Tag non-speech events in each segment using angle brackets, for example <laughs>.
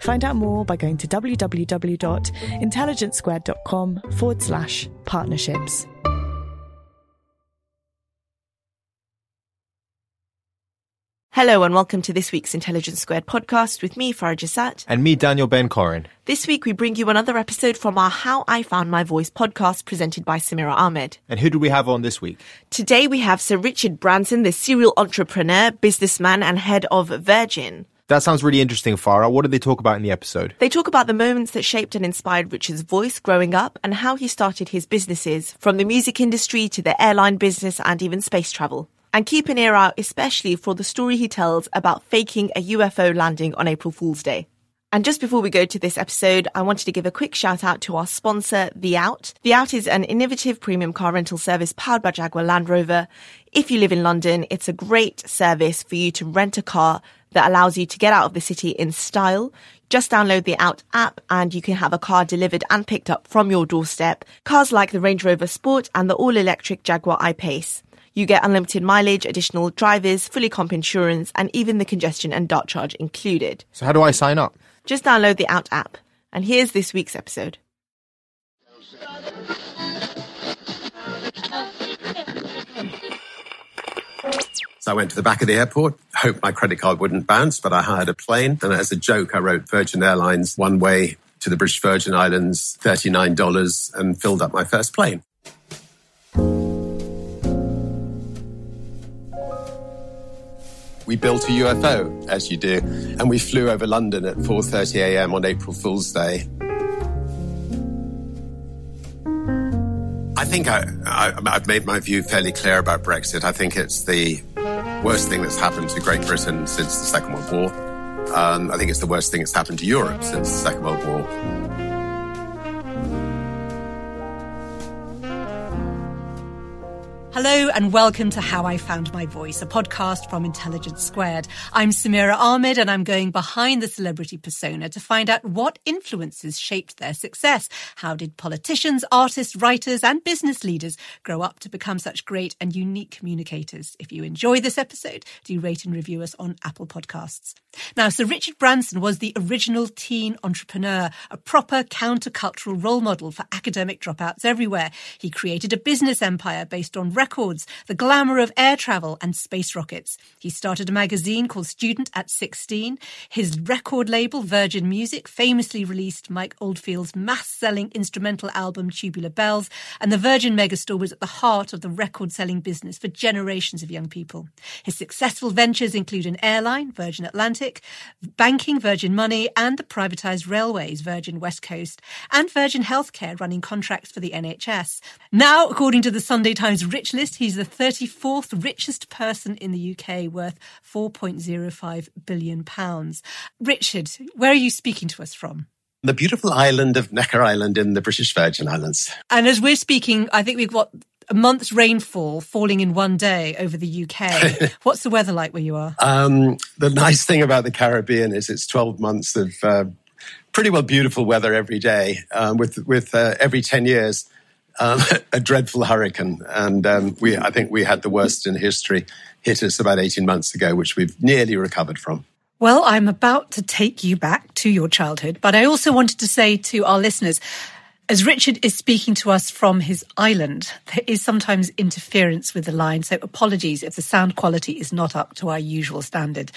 Find out more by going to www.intelligencesquared.com forward slash partnerships. Hello and welcome to this week's Intelligence Squared podcast with me, Farah Jasat. And me, Daniel Ben Corin. This week we bring you another episode from our How I Found My Voice podcast presented by Samira Ahmed. And who do we have on this week? Today we have Sir Richard Branson, the serial entrepreneur, businessman, and head of Virgin. That sounds really interesting, Farah. What did they talk about in the episode? They talk about the moments that shaped and inspired Richard's voice growing up and how he started his businesses, from the music industry to the airline business and even space travel. And keep an ear out, especially for the story he tells about faking a UFO landing on April Fool's Day. And just before we go to this episode, I wanted to give a quick shout out to our sponsor, The Out. The Out is an innovative premium car rental service powered by Jaguar Land Rover. If you live in London, it's a great service for you to rent a car that allows you to get out of the city in style. Just download the Out app and you can have a car delivered and picked up from your doorstep. Cars like the Range Rover Sport and the all electric Jaguar I-Pace. You get unlimited mileage, additional drivers, fully comp insurance, and even the congestion and dart charge included. So, how do I sign up? Just download the Out app. And here's this week's episode. So I went to the back of the airport, hoped my credit card wouldn't bounce, but I hired a plane. And as a joke, I wrote Virgin Airlines one way to the British Virgin Islands, $39, and filled up my first plane. We built a UFO, as you do, and we flew over London at 4:30 a.m. on April Fool's Day. I think I, I've made my view fairly clear about Brexit. I think it's the worst thing that's happened to Great Britain since the Second World War. Um, I think it's the worst thing that's happened to Europe since the Second World War. Hello and welcome to How I Found My Voice, a podcast from Intelligence Squared. I'm Samira Ahmed and I'm going behind the celebrity persona to find out what influences shaped their success. How did politicians, artists, writers and business leaders grow up to become such great and unique communicators? If you enjoy this episode, do rate and review us on Apple Podcasts. Now, Sir Richard Branson was the original teen entrepreneur, a proper countercultural role model for academic dropouts everywhere. He created a business empire based on the glamour of air travel and space rockets. He started a magazine called Student at 16. His record label, Virgin Music, famously released Mike Oldfield's mass-selling instrumental album Tubular Bells, and the Virgin Megastore was at the heart of the record-selling business for generations of young people. His successful ventures include an airline, Virgin Atlantic, banking, Virgin Money, and the privatized railways, Virgin West Coast, and Virgin Healthcare running contracts for the NHS. Now, according to the Sunday Times Rich list, he's the 34th richest person in the UK, worth 4.05 billion pounds. Richard, where are you speaking to us from? The beautiful island of Necker Island in the British Virgin Islands. And as we're speaking, I think we've got a month's rainfall falling in one day over the UK. <laughs> What's the weather like where you are? Um, the nice thing about the Caribbean is it's 12 months of uh, pretty well beautiful weather every day, um, with with uh, every ten years um, <laughs> a dreadful hurricane, and um, we I think we had the worst in history hit us about eighteen months ago, which we've nearly recovered from. Well, I'm about to take you back to your childhood, but I also wanted to say to our listeners. As Richard is speaking to us from his island, there is sometimes interference with the line, so apologies if the sound quality is not up to our usual standard.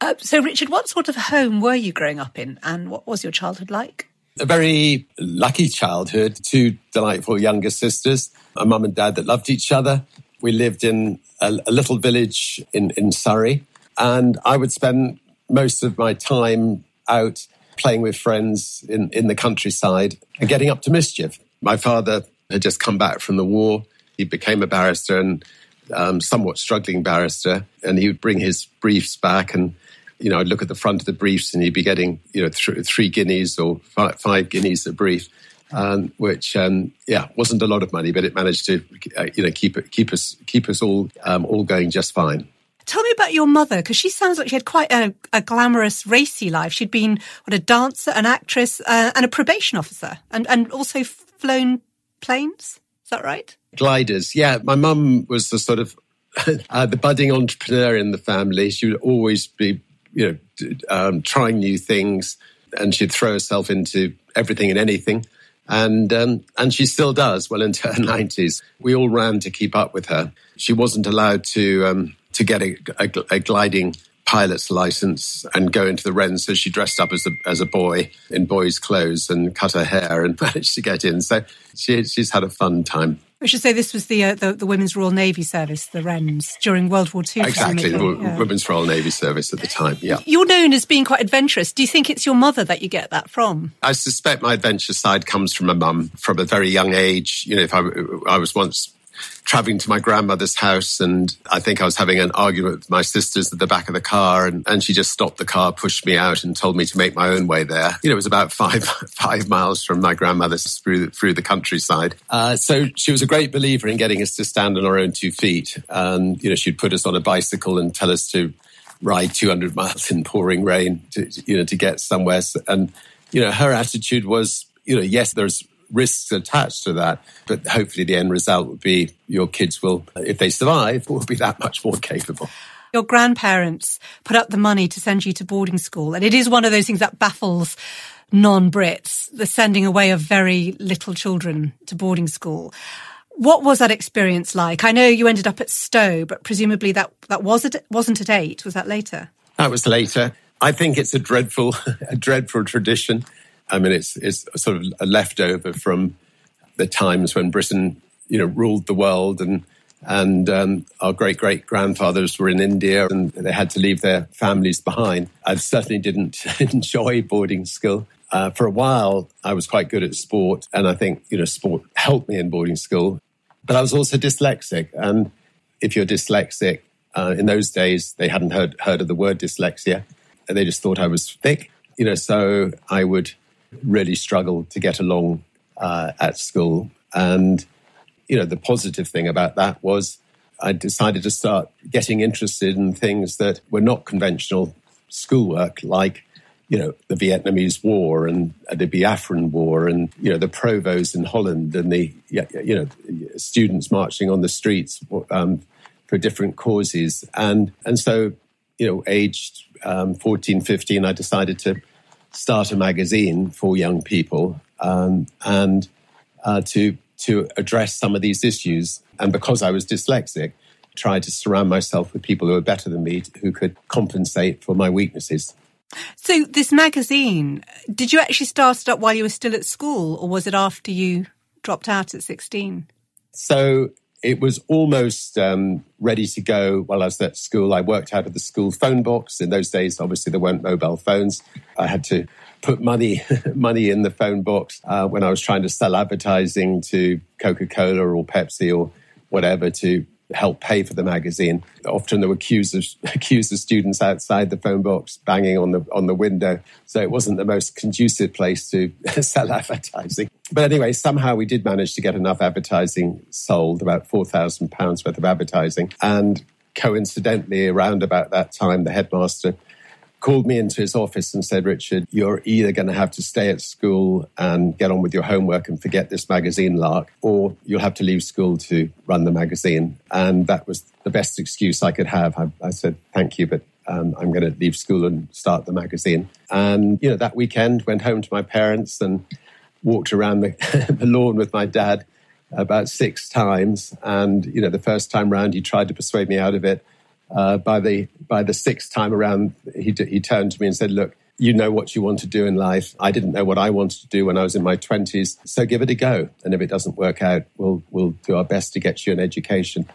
Uh, so, Richard, what sort of home were you growing up in, and what was your childhood like? A very lucky childhood. Two delightful younger sisters, a mum and dad that loved each other. We lived in a, a little village in, in Surrey, and I would spend most of my time out playing with friends in, in the countryside and getting up to mischief. My father had just come back from the war. He became a barrister and um, somewhat struggling barrister, and he would bring his briefs back and you know, I'd look at the front of the briefs and he'd be getting, you know, th- three guineas or five, five, guineas a brief, um, which, um, yeah, wasn't a lot of money, but it managed to, uh, you know, keep it, keep us, keep us all, um, all going just fine. Tell me about your mother, because she sounds like she had quite a, a, glamorous, racy life. She'd been what, a dancer, an actress, uh, and a probation officer, and, and also flown planes. Is that right? Gliders. Yeah, my mum was the sort of <laughs> uh, the budding entrepreneur in the family. She would always be you know, um, trying new things, and she'd throw herself into everything and anything. And um, and she still does well into her <laughs> nineties. We all ran to keep up with her. She wasn't allowed to um, to get a, a, a gliding pilot's license and go into the Wren. So she dressed up as a, as a boy in boy's clothes and cut her hair and <laughs> managed to get in. So she, she's had a fun time. We should say this was the, uh, the, the Women's Royal Navy Service, the Wrens, during World War II. Exactly, the yeah. Women's Royal Navy Service at the time. Yeah, you're known as being quite adventurous. Do you think it's your mother that you get that from? I suspect my adventure side comes from my mum from a very young age. You know, if I, I was once traveling to my grandmother's house and I think I was having an argument with my sisters at the back of the car and, and she just stopped the car, pushed me out and told me to make my own way there. You know, it was about five, <laughs> five miles from my grandmother's through, through the countryside. Uh, so she was a great believer in getting us to stand on our own two feet. And, you know, she'd put us on a bicycle and tell us to ride 200 miles in pouring rain to, you know, to get somewhere. And, you know, her attitude was, you know, yes, there's risks attached to that. But hopefully, the end result would be your kids will, if they survive, <laughs> will be that much more capable. Your grandparents put up the money to send you to boarding school. And it is one of those things that baffles non Brits, the sending away of very little children to boarding school. What was that experience like? I know you ended up at Stowe, but presumably that, that was it, wasn't at eight. Was that later? That was later. I think it's a dreadful, <laughs> a dreadful tradition. I mean, it's it's sort of a leftover from the times when Britain, you know, ruled the world, and and um, our great great grandfathers were in India, and they had to leave their families behind. I certainly didn't <laughs> enjoy boarding school. Uh, for a while, I was quite good at sport, and I think you know sport helped me in boarding school. But I was also dyslexic, and if you're dyslexic, uh, in those days they hadn't heard heard of the word dyslexia, and they just thought I was thick. You know, so I would really struggled to get along uh, at school. And, you know, the positive thing about that was I decided to start getting interested in things that were not conventional schoolwork, like, you know, the Vietnamese War and the Biafran War and, you know, the provos in Holland and the, you know, students marching on the streets um, for different causes. And, and so, you know, aged um, 14, 15, I decided to start a magazine for young people um, and uh, to to address some of these issues. And because I was dyslexic, tried to surround myself with people who were better than me, who could compensate for my weaknesses. So, this magazine, did you actually start it up while you were still at school, or was it after you dropped out at 16? So, it was almost um, ready to go while I was at school. I worked out of the school phone box. In those days, obviously, there weren't mobile phones. I had to put money <laughs> money in the phone box uh, when I was trying to sell advertising to Coca Cola or Pepsi or whatever to help pay for the magazine. Often there were queues of <laughs> queues of students outside the phone box banging on the on the window. So it wasn't the most conducive place to <laughs> sell advertising. But anyway, somehow we did manage to get enough advertising sold, about four thousand pounds worth of advertising. And coincidentally, around about that time, the headmaster called me into his office and said, Richard, you're either going to have to stay at school and get on with your homework and forget this magazine lark, or you'll have to leave school to run the magazine. And that was the best excuse I could have. I, I said, thank you, but um, I'm going to leave school and start the magazine. And, you know, that weekend went home to my parents and walked around the, <laughs> the lawn with my dad about six times. And, you know, the first time round, he tried to persuade me out of it. Uh, by the by the sixth time around, he he turned to me and said, "Look, you know what you want to do in life. I didn't know what I wanted to do when I was in my twenties, so give it a go. And if it doesn't work out, we'll we'll do our best to get you an education."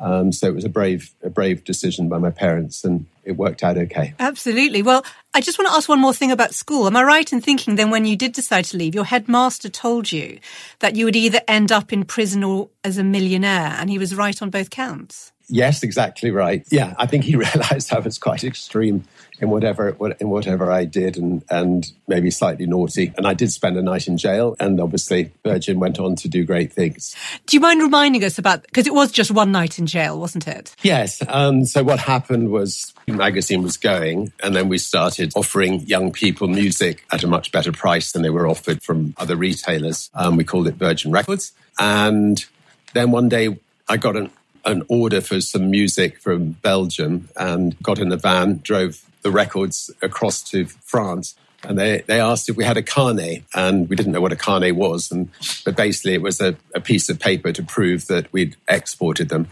Um, so it was a brave, a brave decision by my parents, and it worked out okay. Absolutely. Well, I just want to ask one more thing about school. Am I right in thinking then, when you did decide to leave, your headmaster told you that you would either end up in prison or as a millionaire, and he was right on both counts? Yes, exactly right. Yeah, I think he <laughs> realised I was quite extreme in whatever in whatever I did, and and maybe slightly naughty. And I did spend a night in jail, and obviously Virgin went on to do great things. Do you mind reminding us about because it was just one night in jail, wasn't it? Yes. Um, so what happened was the magazine was going, and then we started offering young people music at a much better price than they were offered from other retailers. Um, we called it Virgin Records, and then one day I got an an order for some music from Belgium and got in a van, drove the records across to France. And they, they asked if we had a carnet, and we didn't know what a carnet was. And, but basically, it was a, a piece of paper to prove that we'd exported them.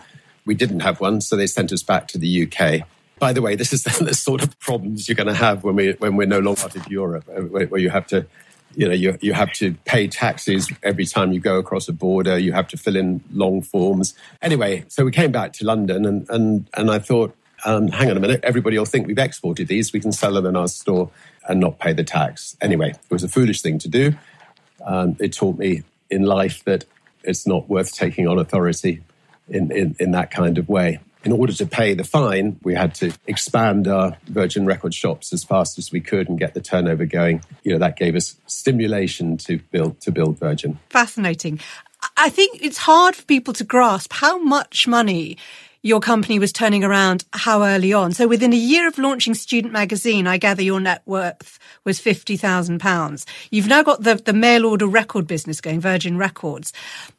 We didn't have one, so they sent us back to the UK. By the way, this is <laughs> the sort of problems you're going to have when, we, when we're no longer part of Europe, uh, where you have to you know you, you have to pay taxes every time you go across a border. You have to fill in long forms. Anyway so we came back to london and and and i thought um, hang on a minute. Everybody will think we've exported these. We can sell them in our store and not pay the tax. Anyway it was a foolish thing to do. Um, it taught me in life that it's not worth taking on authority in, in, in that kind of way in order to pay the fine, we had to expand our Virgin Record shops as fast as we could and get the turnover going. You know, that gave us stimulation to build to build Virgin. Fascinating. I think it's hard for people to grasp how much money your company was turning around how early on. So within a year of launching Student Magazine, I gather your net worth was £50,000. You've now got the, the mail order record business going, Virgin Records.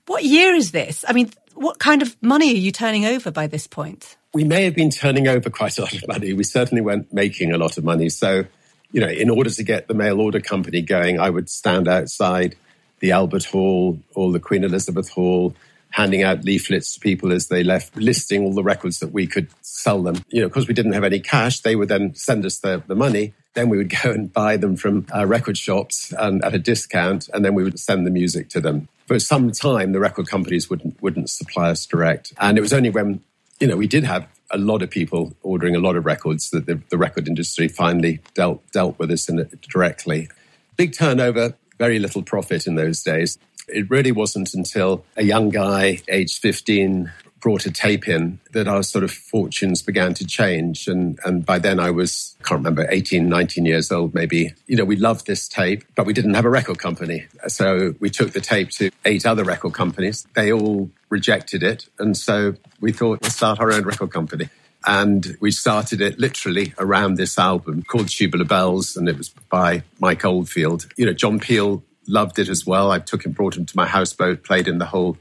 What year is this? I mean, what kind of money are you turning over by this point? We may have been turning over quite a lot of money. We certainly weren't making a lot of money. So, you know, in order to get the mail order company going, I would stand outside the Albert Hall or the Queen Elizabeth Hall, handing out leaflets to people as they left, listing all the records that we could sell them. You know, because we didn't have any cash, they would then send us the, the money. Then we would <laughs> go and buy them from uh, record shops and at a discount, and then we would send the music to them for some time, the record companies wouldn't wouldn't supply us direct, and it was only when you know we did have a lot of people ordering a lot of records that the, the record industry finally dealt dealt with us directly. Big turnover, very little profit in those days. It really wasn't until a young guy, aged 15, brought a tape in that our sort of fortunes began to change. And, and by then I was, I can't remember, 18, 19 years old, maybe. You know, we loved this tape, but we didn't have a record company. So we took the tape to eight other record companies. They all rejected it. And so we thought, we'll start our own record company. And we started it literally around this album called Tubular Bells, and it was by Mike Oldfield. You know, John Peel loved it as well. I took him, brought him to my houseboat, played in the whole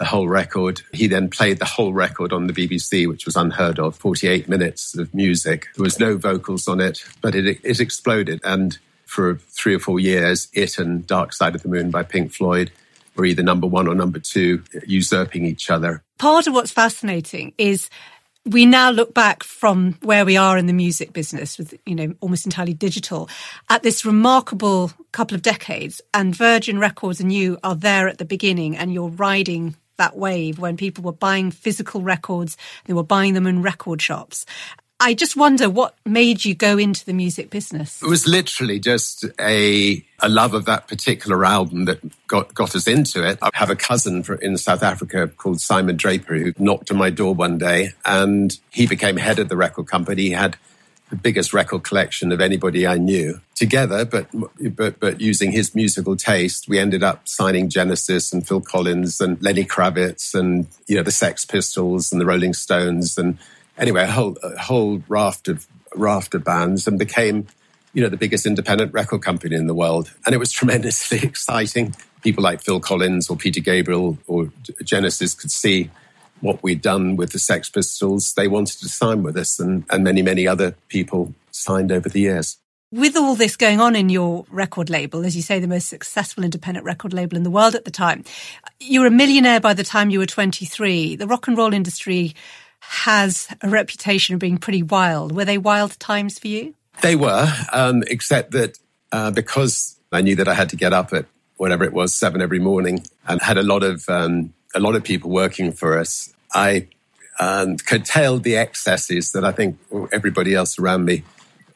the whole record. He then played the whole record on the BBC, which was unheard of 48 minutes of music. There was no vocals on it, but it, it exploded. And for three or four years, it and Dark Side of the Moon by Pink Floyd were either number one or number two, usurping each other. Part of what's fascinating is we now look back from where we are in the music business with you know almost entirely digital at this remarkable couple of decades and virgin records and you are there at the beginning and you're riding that wave when people were buying physical records, they were buying them in record shops. I just wonder what made you go into the music business. It was literally just a a love of that particular album that got got us into it. I have a cousin in South Africa called Simon Draper who knocked on my door one day, and he became head of the record company. He had the biggest record collection of anybody I knew together, but, but, but using his musical taste, we ended up signing Genesis and Phil Collins and Lenny Kravitz and, you know, the Sex Pistols and the Rolling Stones. And anyway, a whole, a whole raft of raft of bands and became, you know, the biggest independent record company in the world. And it was tremendously <laughs> exciting. People like Phil Collins or Peter Gabriel or Genesis could see what we'd done with the Sex Pistols. They wanted to sign with us, and, and many, many other people signed over the years. With all this going on in your record label, as you say, the most successful independent record label in the world at the time, you were a millionaire by the time you were 23. The rock and roll industry has a reputation of being pretty wild. Were they wild times for you? They were, um, except that uh, because I knew that I had to get up at whatever it was, seven every morning, and had a lot of um, a lot of people working for us. I um, curtailed the excesses that I think everybody else around me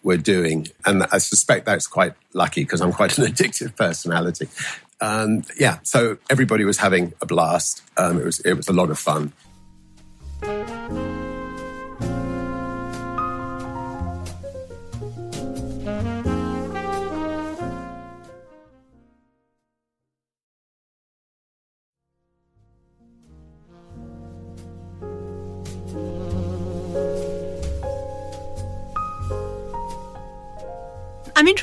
were doing, and I suspect that's quite lucky because I'm quite <laughs> an addictive personality. Um, yeah, so everybody was having a blast. Um, it was it was a lot of fun.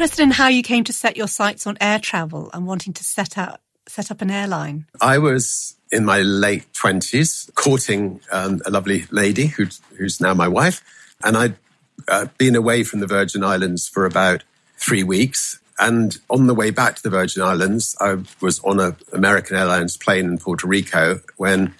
Interested in how you came to set your sights on air travel and wanting to set up set up an airline. I was in my late twenties, courting um, a lovely lady who, who's now my wife, and I'd uh, been away from the Virgin Islands for about three weeks. And on the way back to the Virgin Islands, I was on an American Airlines plane in Puerto Rico when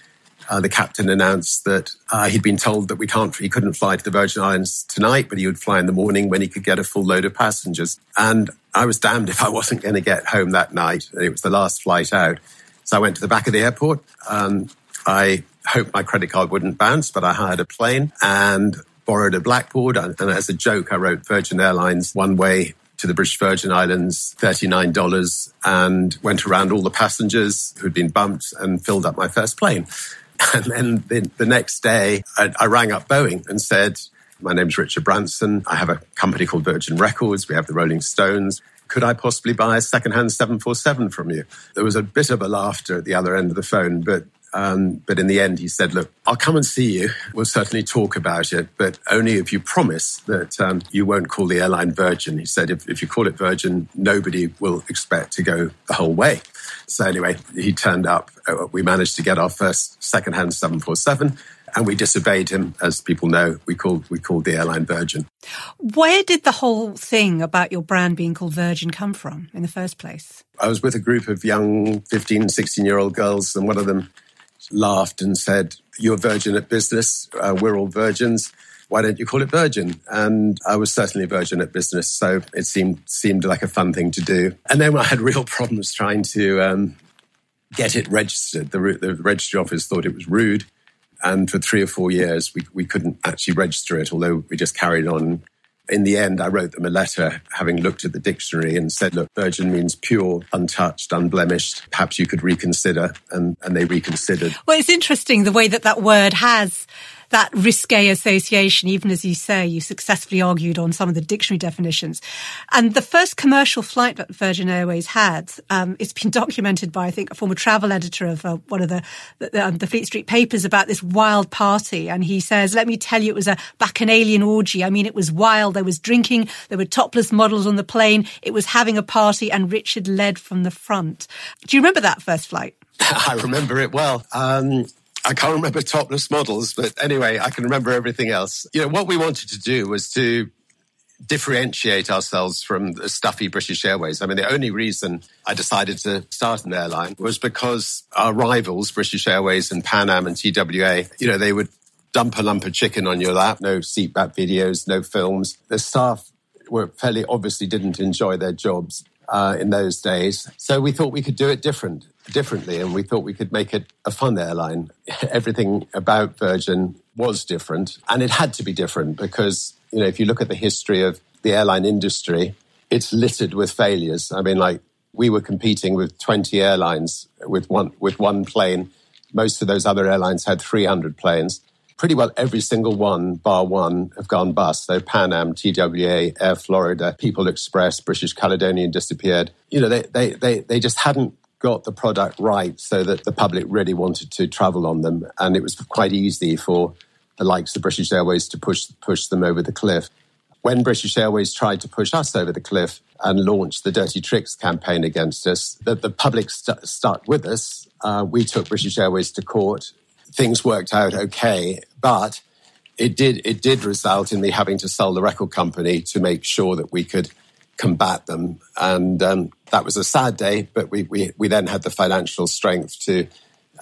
uh, the captain announced that uh, he'd been told that we can't, he couldn't fly to the Virgin Islands tonight, but he would fly in the morning when he could get a full load of passengers. And I was damned if I <laughs> wasn't going to get home that night. It was the last flight out. So I went to the back of the airport. Um, I hoped my credit card wouldn't bounce, but I hired a plane and borrowed a blackboard. And, and as a joke, I wrote Virgin Airlines one way to the British Virgin Islands, $39, and went around all the passengers who'd been bumped and filled up my first plane. And then the, the next day, I, I rang up Boeing and said, my name's Richard Branson. I have a company called Virgin Records. We have the Rolling Stones. Could I possibly buy a secondhand 747 from you? There was a bit of a laughter at the other end of the phone, but um, but in the end, he said, Look, I'll come and see you. We'll certainly talk about it, but only if you promise that um, you won't call the airline Virgin. He said, if, if you call it Virgin, nobody will expect to go the whole way. So anyway, he turned up. Uh, we managed to get our first secondhand 747 and we disobeyed him. As people know, we called we called the airline Virgin. Where did the whole thing about your brand being called Virgin come from in the first place? I was with a group of young 15, 16 year old girls, and one of them laughed and said, "You're virgin at business. Uh, we're all virgins." Why don't you call it Virgin? And I was certainly virgin at business, so it seemed seemed like a fun thing to do. And then I had <laughs> real problems trying to um, get it registered. The, the registry office thought it was rude. And for three or four years, we, we couldn't actually register it, although we just carried on. In the end, I wrote them a letter, having looked at the dictionary and said, look, virgin means pure, untouched, unblemished. Perhaps you could reconsider. And, and they reconsidered. Well, it's interesting the way that that word has that risque association, even as you say, you successfully argued on some of the dictionary definitions. And the first commercial flight that Virgin Airways had, um, it's been <laughs> documented by, I think, a former travel editor of uh, one of the, the, um, the, Fleet Street papers about this wild party. And he says, let me tell you, it was a bacchanalian orgy. I mean, it was wild. There was drinking. There were topless models on the plane. It was having a party and Richard led from the front. Do you remember that first flight? <laughs> I remember it well. Um, I can't remember topless models, but anyway, I can remember everything else. You know, what we wanted to do was to differentiate ourselves from the stuffy British Airways. I mean, the only reason I decided to start an airline was because our rivals, British Airways and Pan Am and TWA, you know, they would dump a lump of chicken on your lap, no seatback videos, no films. The staff were fairly obviously didn't enjoy their jobs uh, in those days. So we thought we could do it different differently, and we thought we could make it a fun airline. <laughs> Everything about Virgin was different, and it had to be different because you know if you look at the history of the airline industry, it's littered with failures. I mean, like we were competing with 20 airlines with one with one plane. Most of those other airlines had 300 planes. Pretty well every single one, bar one, have gone bust. So Pan Am, TWA, Air Florida, People Express, British Caledonian disappeared. You know, they, they, they, they just hadn't got the product right so that the public really wanted to travel on them. And it was quite easy for the likes of British Airways to push, push them over the cliff. when British Airways tried to push us over the cliff and launch the Dirty Tricks campaign against us, that the public st- stuck with us. Uh, we took British Airways to court. Things worked out okay, but it did it did result in me having to sell the record company to make sure that we could combat them. And um, that was a sad day, but we, we, we then had the financial strength to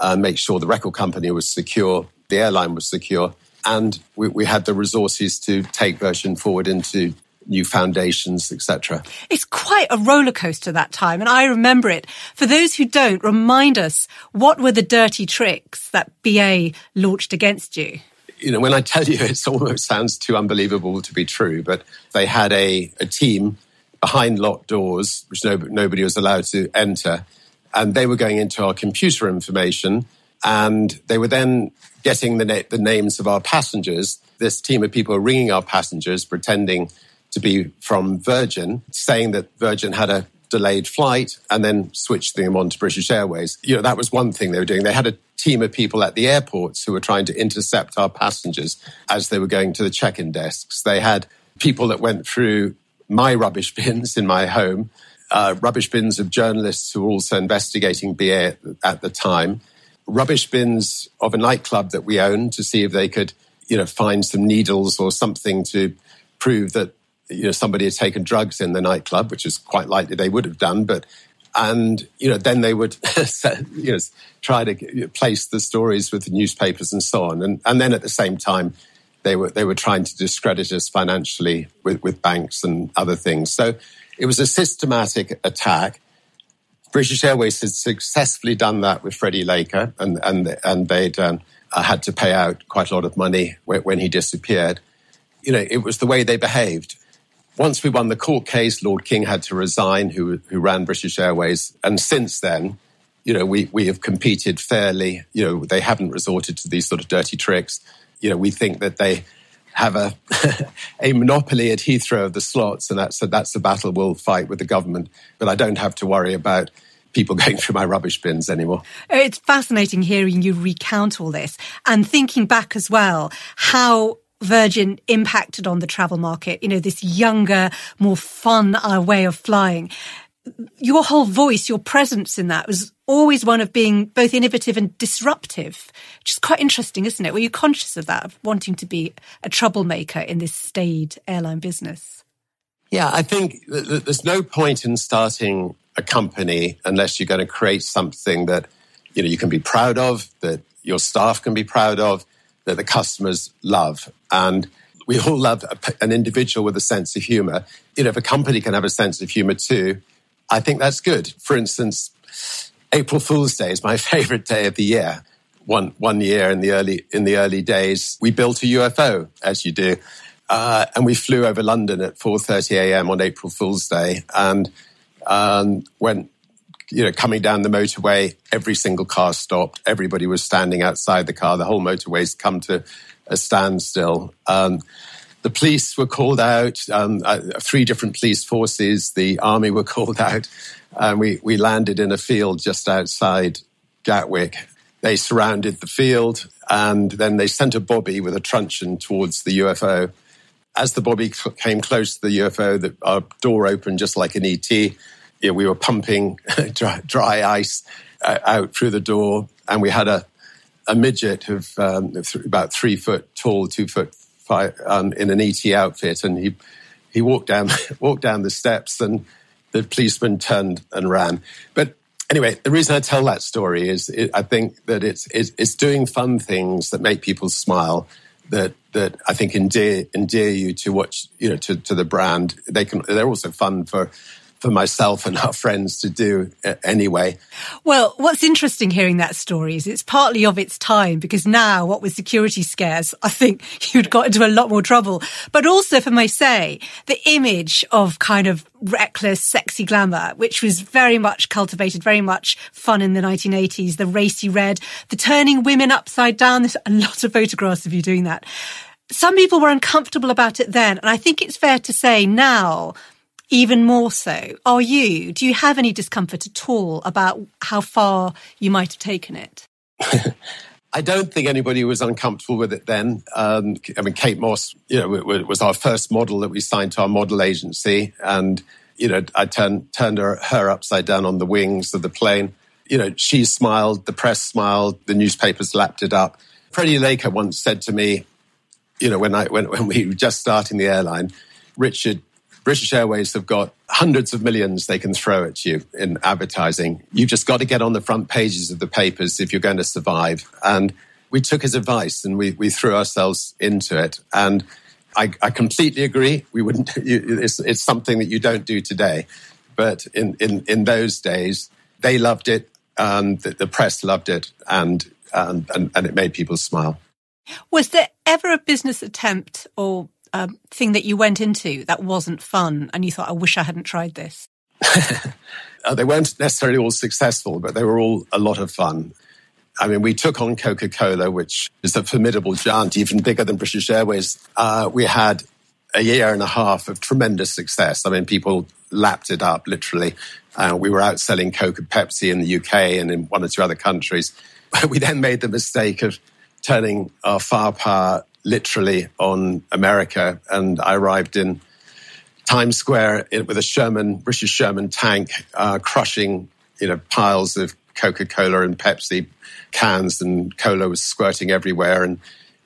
uh, make sure the record company was secure, the airline was secure, and we, we had the resources to take Virgin forward into new foundations, etc. It's quite a roller coaster that time, and I remember it. For those who don't, remind us what were the dirty tricks that BA launched against you? You know, when I tell you, <laughs> it almost sounds too unbelievable to be true, but they had a, a team behind locked doors, which no, nobody was allowed to enter. And they were going into our computer information and they were then getting the, na- the names of our passengers. This team of people were ringing our passengers, pretending to be from Virgin, saying that Virgin had a delayed flight and then switched them on to British Airways. You know, that was one thing they were doing. They had a team of people at the airports who were trying to intercept our passengers as they were going to the check-in desks. They had people that went through my rubbish bins in my home, uh, rubbish bins of journalists who were also investigating BA at the time, rubbish bins of a nightclub that we owned to see if they could, you know, find some needles or something to prove that you know somebody had taken drugs in the nightclub, which is quite likely they would have done, but. And you know, then they would, <laughs> you know, try to place the stories with the newspapers and so on, and and then at the same time, they were they were trying to discredit us financially with, with banks and other things. So it was a systematic attack. British Airways had successfully done that with Freddie Laker, and and and they'd um, uh, had to pay out quite a lot of money when, when he disappeared. You know, it was the way they behaved. Once we won the court case, Lord King had to resign, who who ran British Airways, and since then, you know, we we have competed fairly. You know, they haven't resorted to these sort of dirty tricks you know, we think that they have a <laughs> a monopoly at Heathrow of the slots, and that's that's the battle we'll fight with the government. But I don't have to worry about people <laughs> going through my rubbish bins anymore. It's fascinating hearing you recount all this and thinking back as well how Virgin impacted on the travel market. You know, this younger, more fun uh, way of flying your whole voice, your presence in that was always one of being both innovative and disruptive, which is quite interesting, isn't it? Were you conscious of that, of wanting to be a troublemaker in this staid airline business? Yeah, I think there's no point in starting a company unless you're going to create something that you know you can be proud of, that your staff can be proud of, that the customers love, and we all love an individual with a sense of humor. You know, if a company can have a sense of humor too, I think that's good. For instance, April Fool's Day is my <laughs> favorite day of the year. One one year in the early in the early days, we built a UFO, as you do, uh, and we flew over London at 4:30 a.m. on April Fool's Day, and um, went you know, coming down the motorway, every single car stopped. Everybody was standing outside the car. The whole motorway's come to a standstill. Um, the police were called out, um, uh, three different police forces, the army were <laughs> called out, and we, we landed in a field just outside Gatwick. They surrounded the field, and then they sent a bobby with a truncheon towards the UFO. As the bobby came close to the UFO, the, our door opened just like an ET. You know, we were pumping <laughs> dry, dry ice uh, out through the door, and we had a, a midget of um, about three foot tall, two foot by, um, in an ET outfit, and he he walked down <laughs> walked down the steps, and the policeman turned and ran. But anyway, the reason I tell that story is it, I think that it's, it's, it's doing fun things that make people smile. That that I think endear endear you to watch you know to, to the brand. They can they're also fun for for myself and our friends to do uh, anyway. Well, what's interesting hearing that story is it's partly of its time because now, what with security scares, I think <laughs> you'd got into a lot more trouble. But also, for my say, the image of kind of reckless, sexy glamour, which was very much cultivated, very much fun in the 1980s, the racy red, the turning women upside down. There's a lot of photographs of you doing that. Some people were uncomfortable about it then. And I think it's fair to say now even more so. Are you? Do you have any discomfort at all about how far you might have taken it? <laughs> I don't think anybody was uncomfortable with it then. Um, I mean, Kate Moss, you know, was our first model that we signed to our model agency, and you know, I turned turned her, her upside down on the wings of the plane. You know, she smiled, the press smiled, the newspapers lapped it up. Freddie Laker once said to me, you know, when I when, when we were just starting the airline, Richard, British Airways have got hundreds of millions they can throw at you in advertising. You've just got to get on the front pages of the papers if you're going to survive. And we took his advice and we, we threw ourselves into it. And I, I completely agree. We wouldn't, <laughs> it's, it's something that you don't do today. But in, in, in those days, they loved it. And the, the press loved it. And, and, and, and it made people smile. Was there ever a business attempt or um, thing that you went into that wasn't fun and you thought, I wish I hadn't tried this? <laughs> uh, they weren't necessarily all successful, but they were all a lot of fun. I mean, we took on Coca Cola, which is a formidable giant, even bigger than British Airways. Uh, we had a year and a half of tremendous success. I mean, people lapped it up literally. Uh, we were outselling Coke and Pepsi in the UK and in one or two other countries. <laughs> we then made the mistake of turning our firepower literally on America. And I arrived in Times Square with a Sherman, British Sherman tank, uh, crushing, you know, piles of Coca-Cola and Pepsi cans and cola was squirting everywhere. And,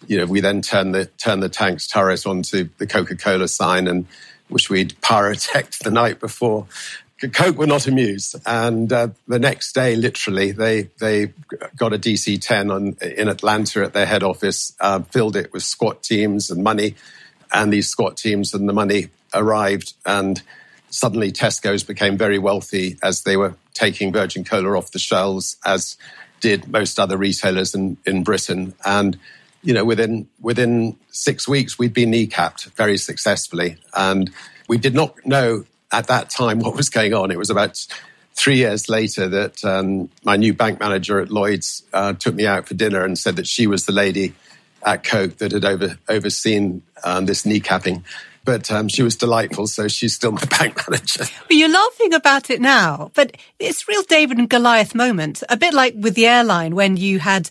you know, we then turned the, turned the tank's turret onto the Coca-Cola sign and which we'd pyroteched the night before. Coke were not amused, and uh, the next day, literally, they they got a DC-10 on, in Atlanta at their head office, uh, filled it with SWAT teams and money, and these SWAT teams and the money arrived, and suddenly Tesco's became very wealthy as they were taking Virgin Cola off the shelves, as did most other retailers in, in Britain, and you know within within six weeks we'd been kneecapped very successfully, and we did not know at that time what was going on. It was about three years later that um, my new bank manager at Lloyd's uh, took me out for dinner and said that she was the lady at Coke that had over, overseen um, this kneecapping. But um, she was delightful, so she's still my <laughs> bank manager. But you're laughing about it now, but it's real David and Goliath moment. A bit like with the airline when you had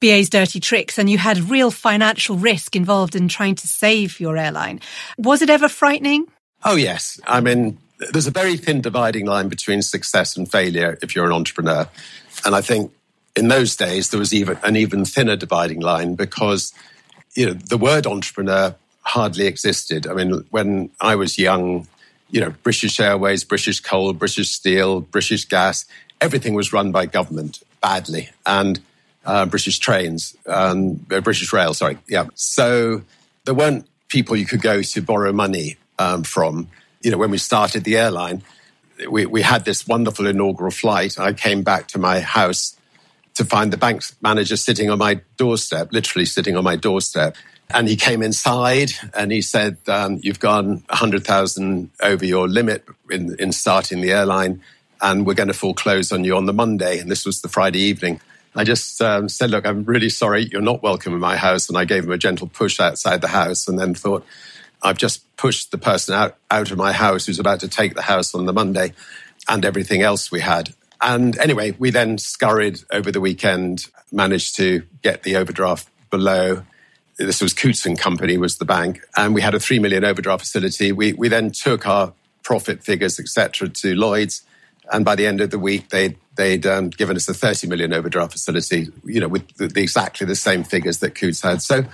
BA's dirty tricks and you had real financial risk involved in trying to save your airline. Was it ever frightening? Oh, yes. I mean, there's a very thin dividing line between success and failure if you're an entrepreneur. And I think in those days, there was even an even thinner dividing line because, you know, the word entrepreneur hardly existed. I mean, when I was young, you know, British Airways, British Coal, British Steel, British Gas, everything was run by government badly. And uh, British Trains, um, uh, British Rail, sorry. Yeah. So there weren't people you could go to borrow money um, from. You know, when we started the airline, we, we had this wonderful inaugural flight. I came back to my house to find the bank manager sitting on my doorstep, literally sitting on my doorstep. And he came inside and he said, um, You've gone 100,000 over your limit in, in starting the airline, and we're going to foreclose on you on the Monday. And this was the Friday evening. I just um, said, Look, I'm really sorry. You're not welcome in my house. And I gave him a gentle push outside the house and then thought, I've just pushed the person out, out of my house who's about to take the house on the Monday and everything else we had. And anyway, we then scurried over the weekend, managed to get the overdraft below. This was Coutts and Company was the bank, and we had a three million overdraft facility. We we then took our profit figures, etc., to Lloyd's, and by the end of the week, they'd they'd um, given us a 30 million overdraft facility, you know, with the, exactly the same figures that Coutts had. So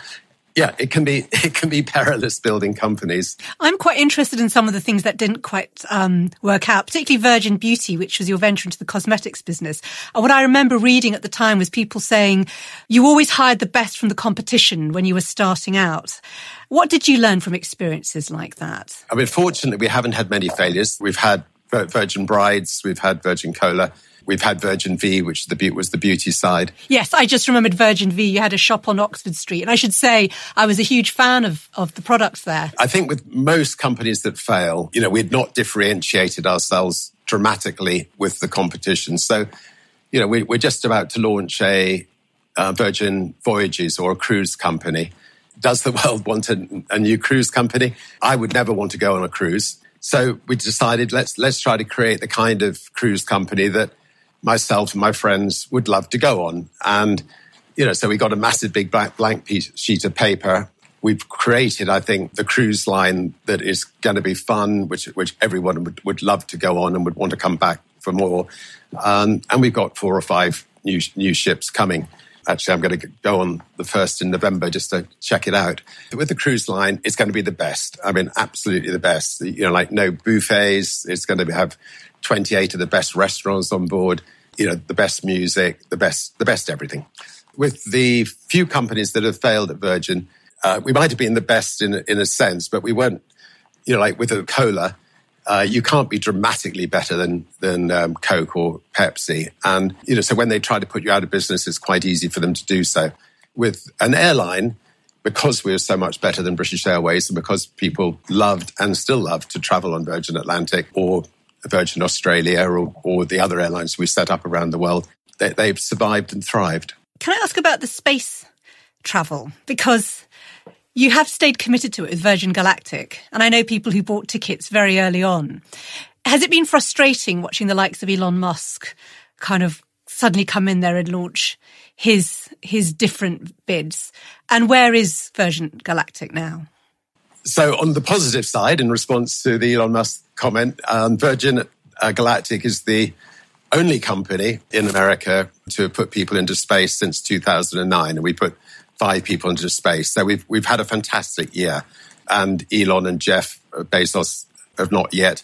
yeah, it can be <laughs> it can be perilous building companies. I'm quite interested in some of the things that didn't quite um, work out, particularly Virgin Beauty, which was your venture into the cosmetics business. And what I remember reading at the time was people saying you always hired the best from the competition when you were starting out. What did you learn from experiences like that? I mean, fortunately, we haven't had many failures. We've had Virgin Brides, we've had Virgin Cola. We've had Virgin V, which the, was the beauty side. Yes, I just remembered Virgin V. You had a shop on Oxford Street. And I should say, I was a huge fan of, of the products there. I think with most companies that fail, you know, we'd not differentiated ourselves dramatically with the competition. So, you know, we, are just about to launch a uh, Virgin Voyages or a cruise company. Does the <laughs> world want a, a new cruise company? I would never want to go on a cruise. So we decided let's let's try to create the kind of cruise company that myself and my friends would love to go on. And You know, so we got a massive big blank, piece, sheet of paper. We've created, I think, the cruise line that is going to be fun, which which everyone would, would love to go on and would want to come back for more. Um, and we've got four or five new new ships coming. Actually, I'm going to go on the first in November just to check it out. With the cruise line, it's going to be the best. I mean, absolutely the best. You know, like no buffets. It's going to have 28 of the best restaurants on board. You know, the best music, the best, the best everything. With the few companies that have failed at Virgin, uh, we might have been the best in in a sense, but we weren't. You know, like with a cola, uh, you can't be dramatically better than than um, Coke or Pepsi. And you know, so when they try to put you out of business, it's quite easy for them to do so. With an airline, because we were so much better than British Airways, and because people loved and still love to travel on Virgin Atlantic or Virgin Australia or, or the other airlines we set up around the world, they, they've survived and thrived. Can I ask about the space travel? Because you have stayed committed to it with Virgin Galactic, and I know people who bought tickets very early on. Has it been frustrating watching the likes of Elon Musk kind of suddenly come in there and launch his his different bids? And where is Virgin Galactic now? So, on the positive side, in response to the Elon Musk comment, um, Virgin uh, Galactic is the only company in America to have put people into space since 2009, and we put five people into space. So we've we've had a fantastic year, and Elon and Jeff Bezos have not yet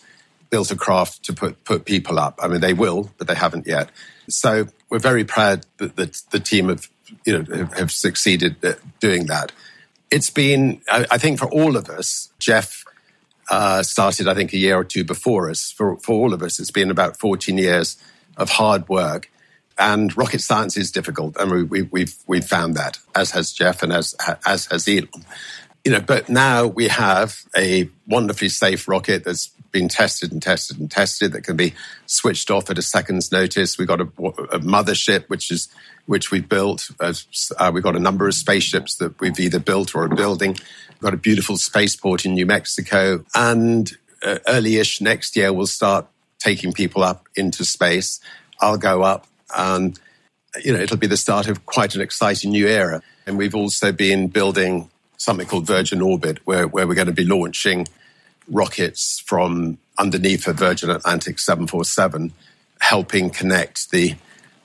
built a craft to put put people up. I mean, they will, but they haven't yet. So we're very proud that the, the team have you know have succeeded at doing that. It's been, I think, for all of us, Jeff. Uh, started, I think, a year or two before us. For, for all of us, it's been about 14 years of hard work and rocket science is difficult, and we, we, we've we've found that, as has Jeff and as as has Elon. You know, but now we have a wonderfully safe rocket that's been tested and tested and tested that can be switched off at a second's notice. We've got a, a mothership which is which we built. Uh, we've got a number of spaceships that we've either built or are building. We've got a beautiful spaceport in New Mexico, and uh, early-ish next year we'll start taking people up into space. I'll go up and, you know, it'll be the start of quite an exciting new era. And we've also been building something called Virgin Orbit, where, where we're going to be launching rockets from underneath a Virgin Atlantic 747, helping connect the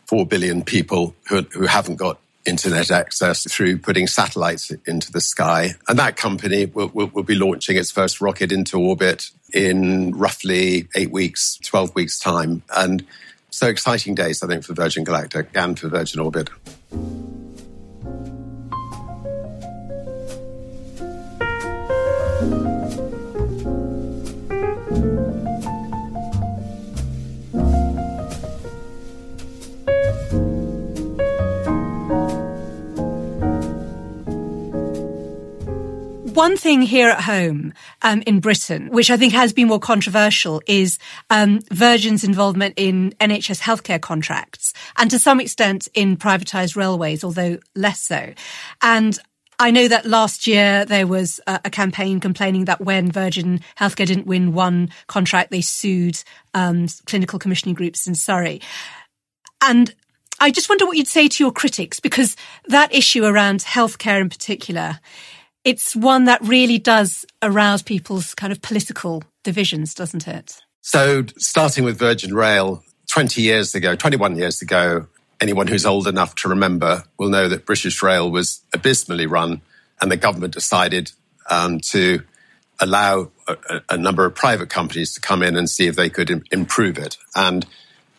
4 billion people who, who haven't got internet access through putting satellites into the sky. And that company will, will, will, be launching its first rocket into orbit in roughly eight weeks, 12 weeks' time. And so exciting days, I think, for Virgin Galactic and for Virgin Orbit. One thing here at home um, in Britain, which I think has been more controversial, is um, Virgin's involvement in NHS healthcare contracts and to some extent in privatised railways, although less so. And I know that last year there was a, campaign complaining that when Virgin Healthcare didn't win one contract, they sued um, clinical commissioning groups in Surrey. And I just wonder what you'd say to your critics, because that issue around healthcare in particular it's one that really does arouse people's kind of political divisions, doesn't it? So, starting with Virgin Rail, 20 years ago, 21 years ago, anyone who's old enough to remember will know that British Rail was abysmally run, and the government decided um, to allow a, a, number of private companies to come in and see if they could Im- improve it. And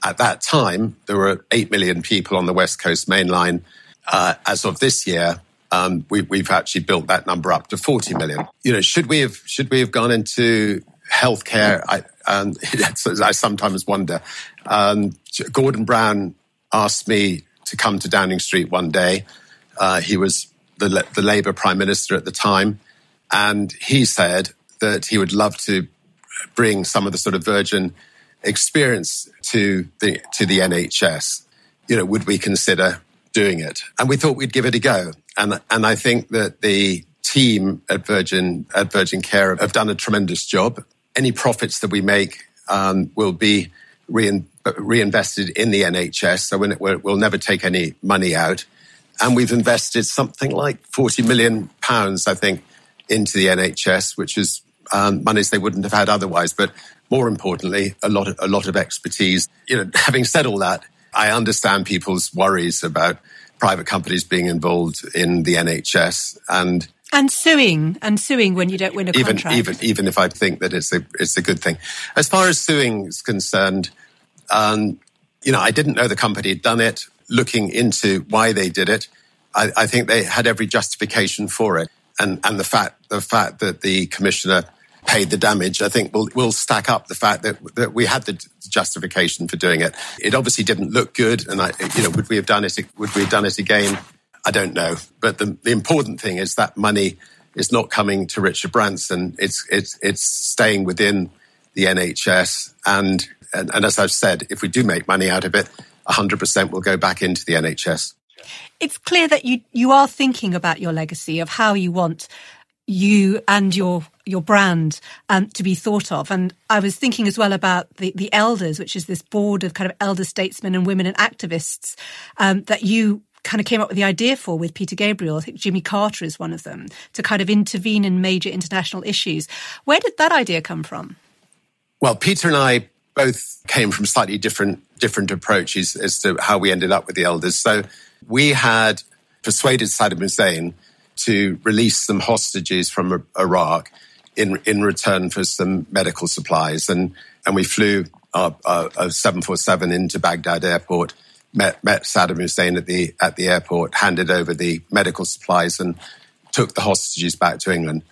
at that time, there were 8 million people on the West Coast Main Line. Uh, as of this year, um, we, have actually built that number up to 40 million. You know, should we have should we have gone into healthcare? I, um, <laughs> I sometimes wonder. Um, Gordon Brown asked me to come to Downing Street one day. Uh, he was the, the Labour Prime Minister at the time, and he said that he would love to bring some of the sort of Virgin experience to the to the NHS. You know, would we consider doing it? And we thought we'd give it a go. And, and I think that the team at Virgin, at Virgin Care have done a tremendous job. Any profits that we make um, will be rein, reinvested in the NHS. So we'll, never take any money out. and we've invested something like 40 million pounds, I think, into the NHS, which is um, monies they wouldn't have had otherwise. But more importantly, a lot of, a lot of expertise. You know, <laughs> having said all that, I understand people's worries about private companies being involved in the NHS and and suing and suing when you don't win a even, contract. Even even if I think that it's a it's a good thing. As far as suing is concerned, um, you know, I didn't know the company had done it. Looking into why they did it, I, I think they had every justification for it, and and the fact the fact that the commissioner paid the damage, I think will will stack up the fact that that we had the justification for doing it. It obviously didn't look good, and I, you know, would we have done it? Would we have done it again? I don't know. But the, the important thing is that money is not coming to Richard Branson. It's it's it's staying within the NHS, and and, and as I've said, if we do make money out of it, 100% will go back into the NHS. It's clear that you you are thinking about your legacy of how you want you and your your brand um, to be thought of. And I was thinking as well about the, the elders, which is this board of kind of elder statesmen and women and activists um, that you kind of came up with the idea for with Peter Gabriel. I think Jimmy Carter is one of them to kind of intervene in major international issues. Where did that idea come from? Well, Peter and I both came from slightly different different approaches as to how we ended up with the elders. So we had persuaded Saddam Hussein to release some hostages from Iraq in in return for some medical supplies, and and we flew a, a 747 into Baghdad airport, met met Saddam Hussein at the at the airport, handed over the medical supplies, and took the hostages back to England.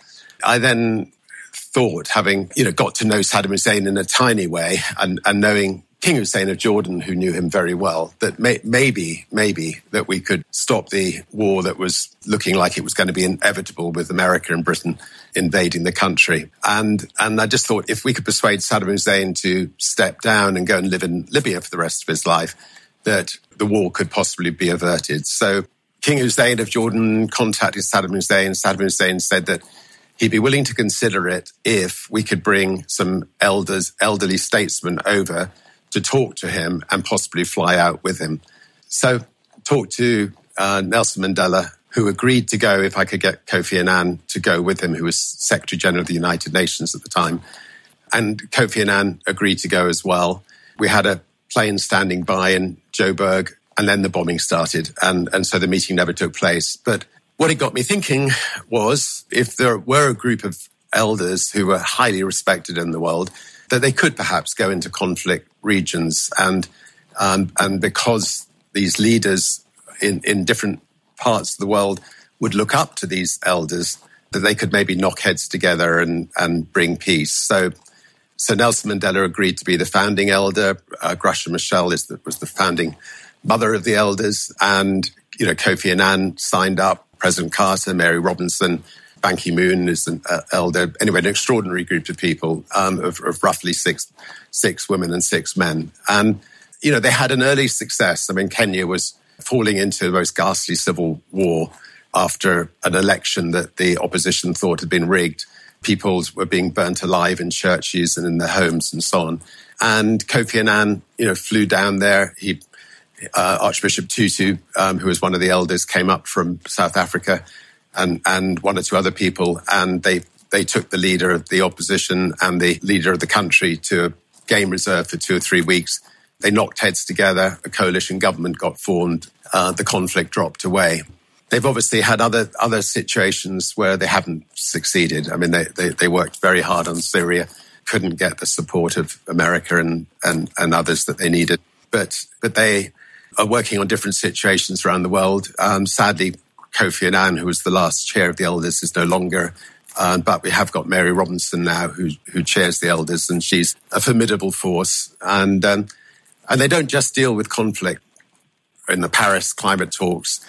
I then thought, having you know got to know Saddam Hussein in a tiny way, and and knowing King Hussein of Jordan, who knew him very well, that may, maybe, maybe that we could stop the war that was looking like it was going to be inevitable with America and Britain invading the country. And, and I just thought if we could persuade Saddam Hussein to step down and go and live in Libya for the rest of his life, that the war could possibly be averted. So King Hussein of Jordan contacted Saddam Hussein. Saddam Hussein said that he'd be willing to consider it if we could bring some elders, elderly statesmen over to talk to him and possibly fly out with him. So talked to uh, Nelson Mandela, who agreed to go if I could get Kofi Annan to go with him, who was Secretary General of the United Nations at the time. And Kofi Annan agreed to go as well. We had a plane standing by in Joburg, and then the bombing started. And, and so the meeting never took place. But what it got me thinking was if there were a group of elders who were highly respected in the world, that they could perhaps go into conflict regions and um, and because these leaders in, in different parts of the world would look up to these elders, that they could maybe knock heads together and, and bring peace. So, so Nelson Mandela agreed to be the founding elder. Uh, Machel is the, was the founding mother of the elders, and you know Kofi Annan signed up. President Carter, Mary Robinson, Ban Ki Moon is an uh, elder. Anyway, an extraordinary group of people um, of, of, roughly six six women and six men, and you know they had an early success. I mean, Kenya was falling into the most ghastly civil war after an election that the opposition thought had been rigged. People were being burnt alive in churches and in their homes and so on. And Kofi Annan, you know, flew down there. He uh, Archbishop Tutu, um, who was one of the elders, came up from South Africa and, and one or two other people, and they, they took the leader of the opposition and the leader of the country to a game reserve for two or three weeks. They knocked heads together, a coalition government got formed, uh, the conflict dropped away. They've obviously had other other situations where they haven't succeeded. I mean, they, they, they worked very hard on Syria, couldn't get the support of America and, and, and others that they needed. But but they are working on different situations around the world. Um, sadly, Kofi Annan, who was the last chair of the elders, is no longer. Uh, but we have got Mary Robinson now, who who chairs the elders, and she's a formidable force. And um, and they don't just deal with conflict. In the Paris climate talks,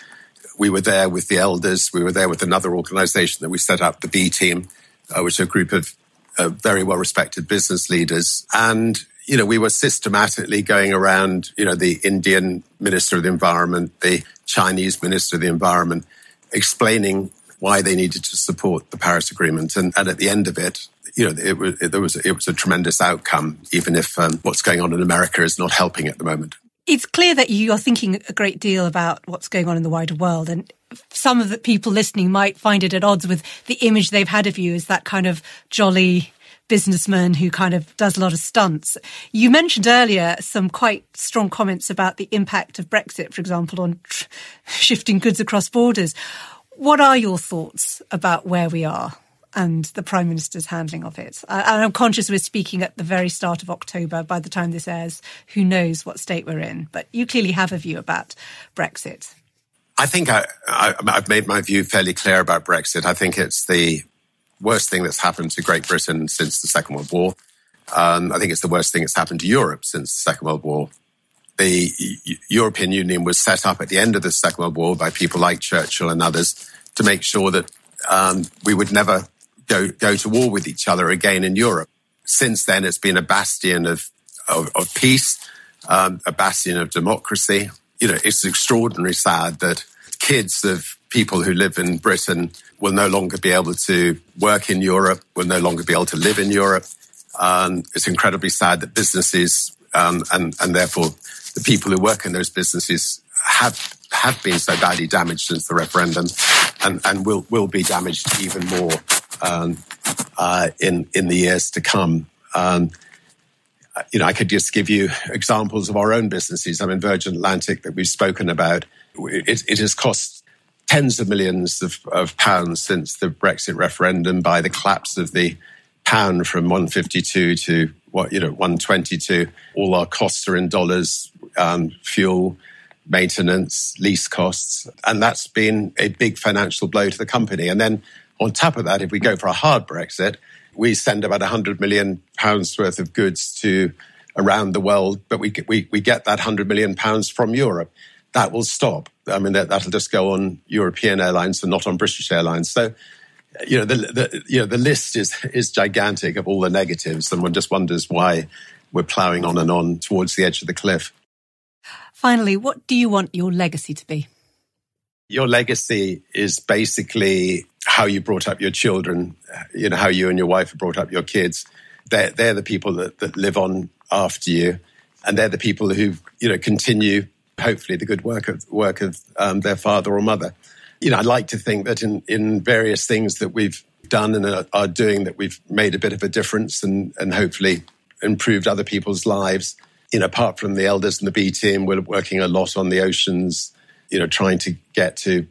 we were there with the elders. We were there with another organisation that we set up, the B Team, uh, which is a group of uh, very well respected business leaders. And you know, we were systematically going around, you know, the Indian Minister of the Environment, the Chinese Minister of the Environment, explaining why they needed to support the Paris Agreement. And, and at the end of it, you know, it was, it, there was, it was a tremendous outcome, even if um, what's going on in America is not helping at the moment. It's clear that you are thinking a great deal about what's going on in the wider world. And some of the people listening might find it at odds with the image they've had of you as that kind of jolly businessman who kind of does a lot of stunts. You mentioned earlier some quite strong comments about the impact of Brexit, for example, on tr- <laughs> shifting goods across borders. What are your thoughts about where we are? and the Prime Minister's handling of it. And I'm conscious we're speaking at the very start of October. By the time this airs, who knows what state we're in? But you clearly have a view about Brexit. I think I, have made my view fairly clear about Brexit. I think it's the worst thing that's happened to Great Britain since the Second World War. Um, I think it's the worst thing that's happened to Europe since the Second World War. The European Union was set up at the end of the Second World War by people like Churchill and others to make sure that um, we would never go, go to war with each other again in Europe. Since then, it's been a bastion of, of, of peace, um, a bastion of democracy. You know, it's extraordinarily sad that kids of people who live in Britain will no longer be able to work in Europe, will no longer be able to live in Europe. Um, it's incredibly sad that businesses um, and, and therefore the people who work in those businesses have have been so badly damaged since the referendum and, and will, will be damaged even more um, uh, in in the years to come. Um, you know, I could just give you examples of our own businesses. I mean, Virgin Atlantic that we've spoken about. It, it has cost tens of millions of, of, pounds since the Brexit referendum by the collapse of the pound from 152 to what you know 122. All our costs are in dollars, um, fuel, maintenance, lease costs, and that's been a big financial blow to the company. And then on top of that, if we go for a hard Brexit, we send about 100 million pounds worth of goods to around the world, but we, we, we get that 100 million pounds from Europe. That will stop. I mean, that, that'll just go on European airlines and not on British airlines. So, you know, the, the, you know, the list is, is gigantic of all the negatives, and one just wonders why we're ploughing on and on towards the edge of the cliff. Finally, what do you want your legacy to be? Your legacy is basically how you brought up your children, you know, how you and your wife have brought up your kids. They're, they're the people that, that live on after you. And they're the people who, you know, continue, hopefully, the good work of, work of um, their father or mother. You know, I'd like to think that in, in various things that we've done and are, are doing that we've made a bit of a difference and, and hopefully improved other people's lives. You know, apart from the elders and the B team, we're working a lot on the oceans, you know, trying to get to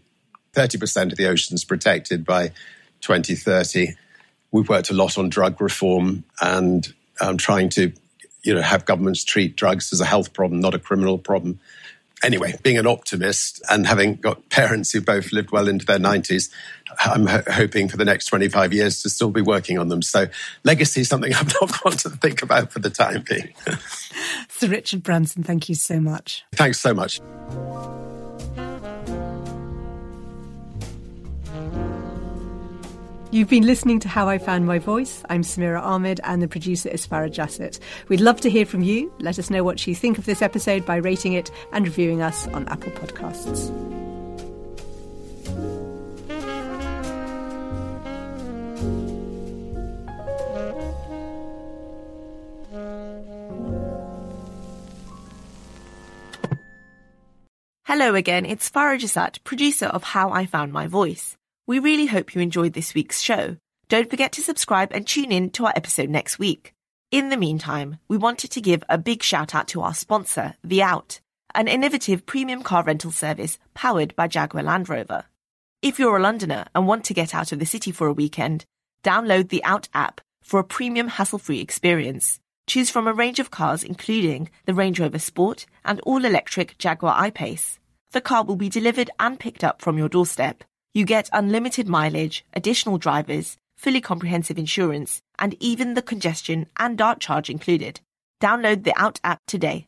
30% of the oceans protected by 2030. We've worked a lot on drug reform and um, trying to, you know, have governments treat drugs as a health problem, not a criminal problem. Anyway, being an optimist and having got parents who both lived well into their 90s, I'm ho- hoping for the next 25 years to still be working on them. So, legacy is something <laughs> I've not got to think about for the time being. <laughs> Sir Richard Branson, thank you so much. Thanks so much. You've been listening to How I Found My Voice. I'm Samira Ahmed and the producer is Farah Jassat. We'd love to hear from you. Let us know what you think of this episode by rating it and reviewing us on Apple Podcasts. Hello again, it's Farah Jassat, producer of How I Found My Voice. We really hope you enjoyed this week's show. Don't forget to subscribe and tune in to our episode next week. In the meantime, we wanted to give a big shout out to our sponsor, The Out, an innovative premium car rental service powered by Jaguar Land Rover. If you're a Londoner and want to get out of the city for a weekend, download the Out app for a premium hassle-free experience. Choose from a range of cars including the Range Rover Sport and all-electric Jaguar I-Pace. The car will be delivered and picked up from your doorstep. You get unlimited mileage, additional drivers, fully comprehensive insurance, and even the congestion and dart charge included. Download the Out app today.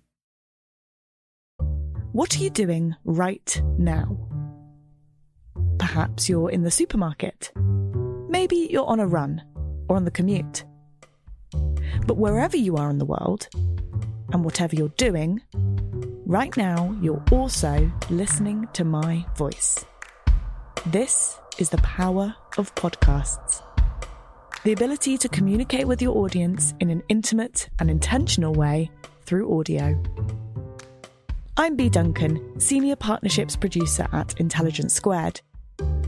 What are you doing right now? Perhaps you're in the supermarket. Maybe you're on a run or on the commute. But wherever you are in the world, and whatever you're doing, right now you're also listening to my voice. This is the power of podcasts. The ability to communicate with your audience in an intimate and intentional way through audio. I'm Bea Duncan, Senior Partnerships Producer at Intelligence Squared.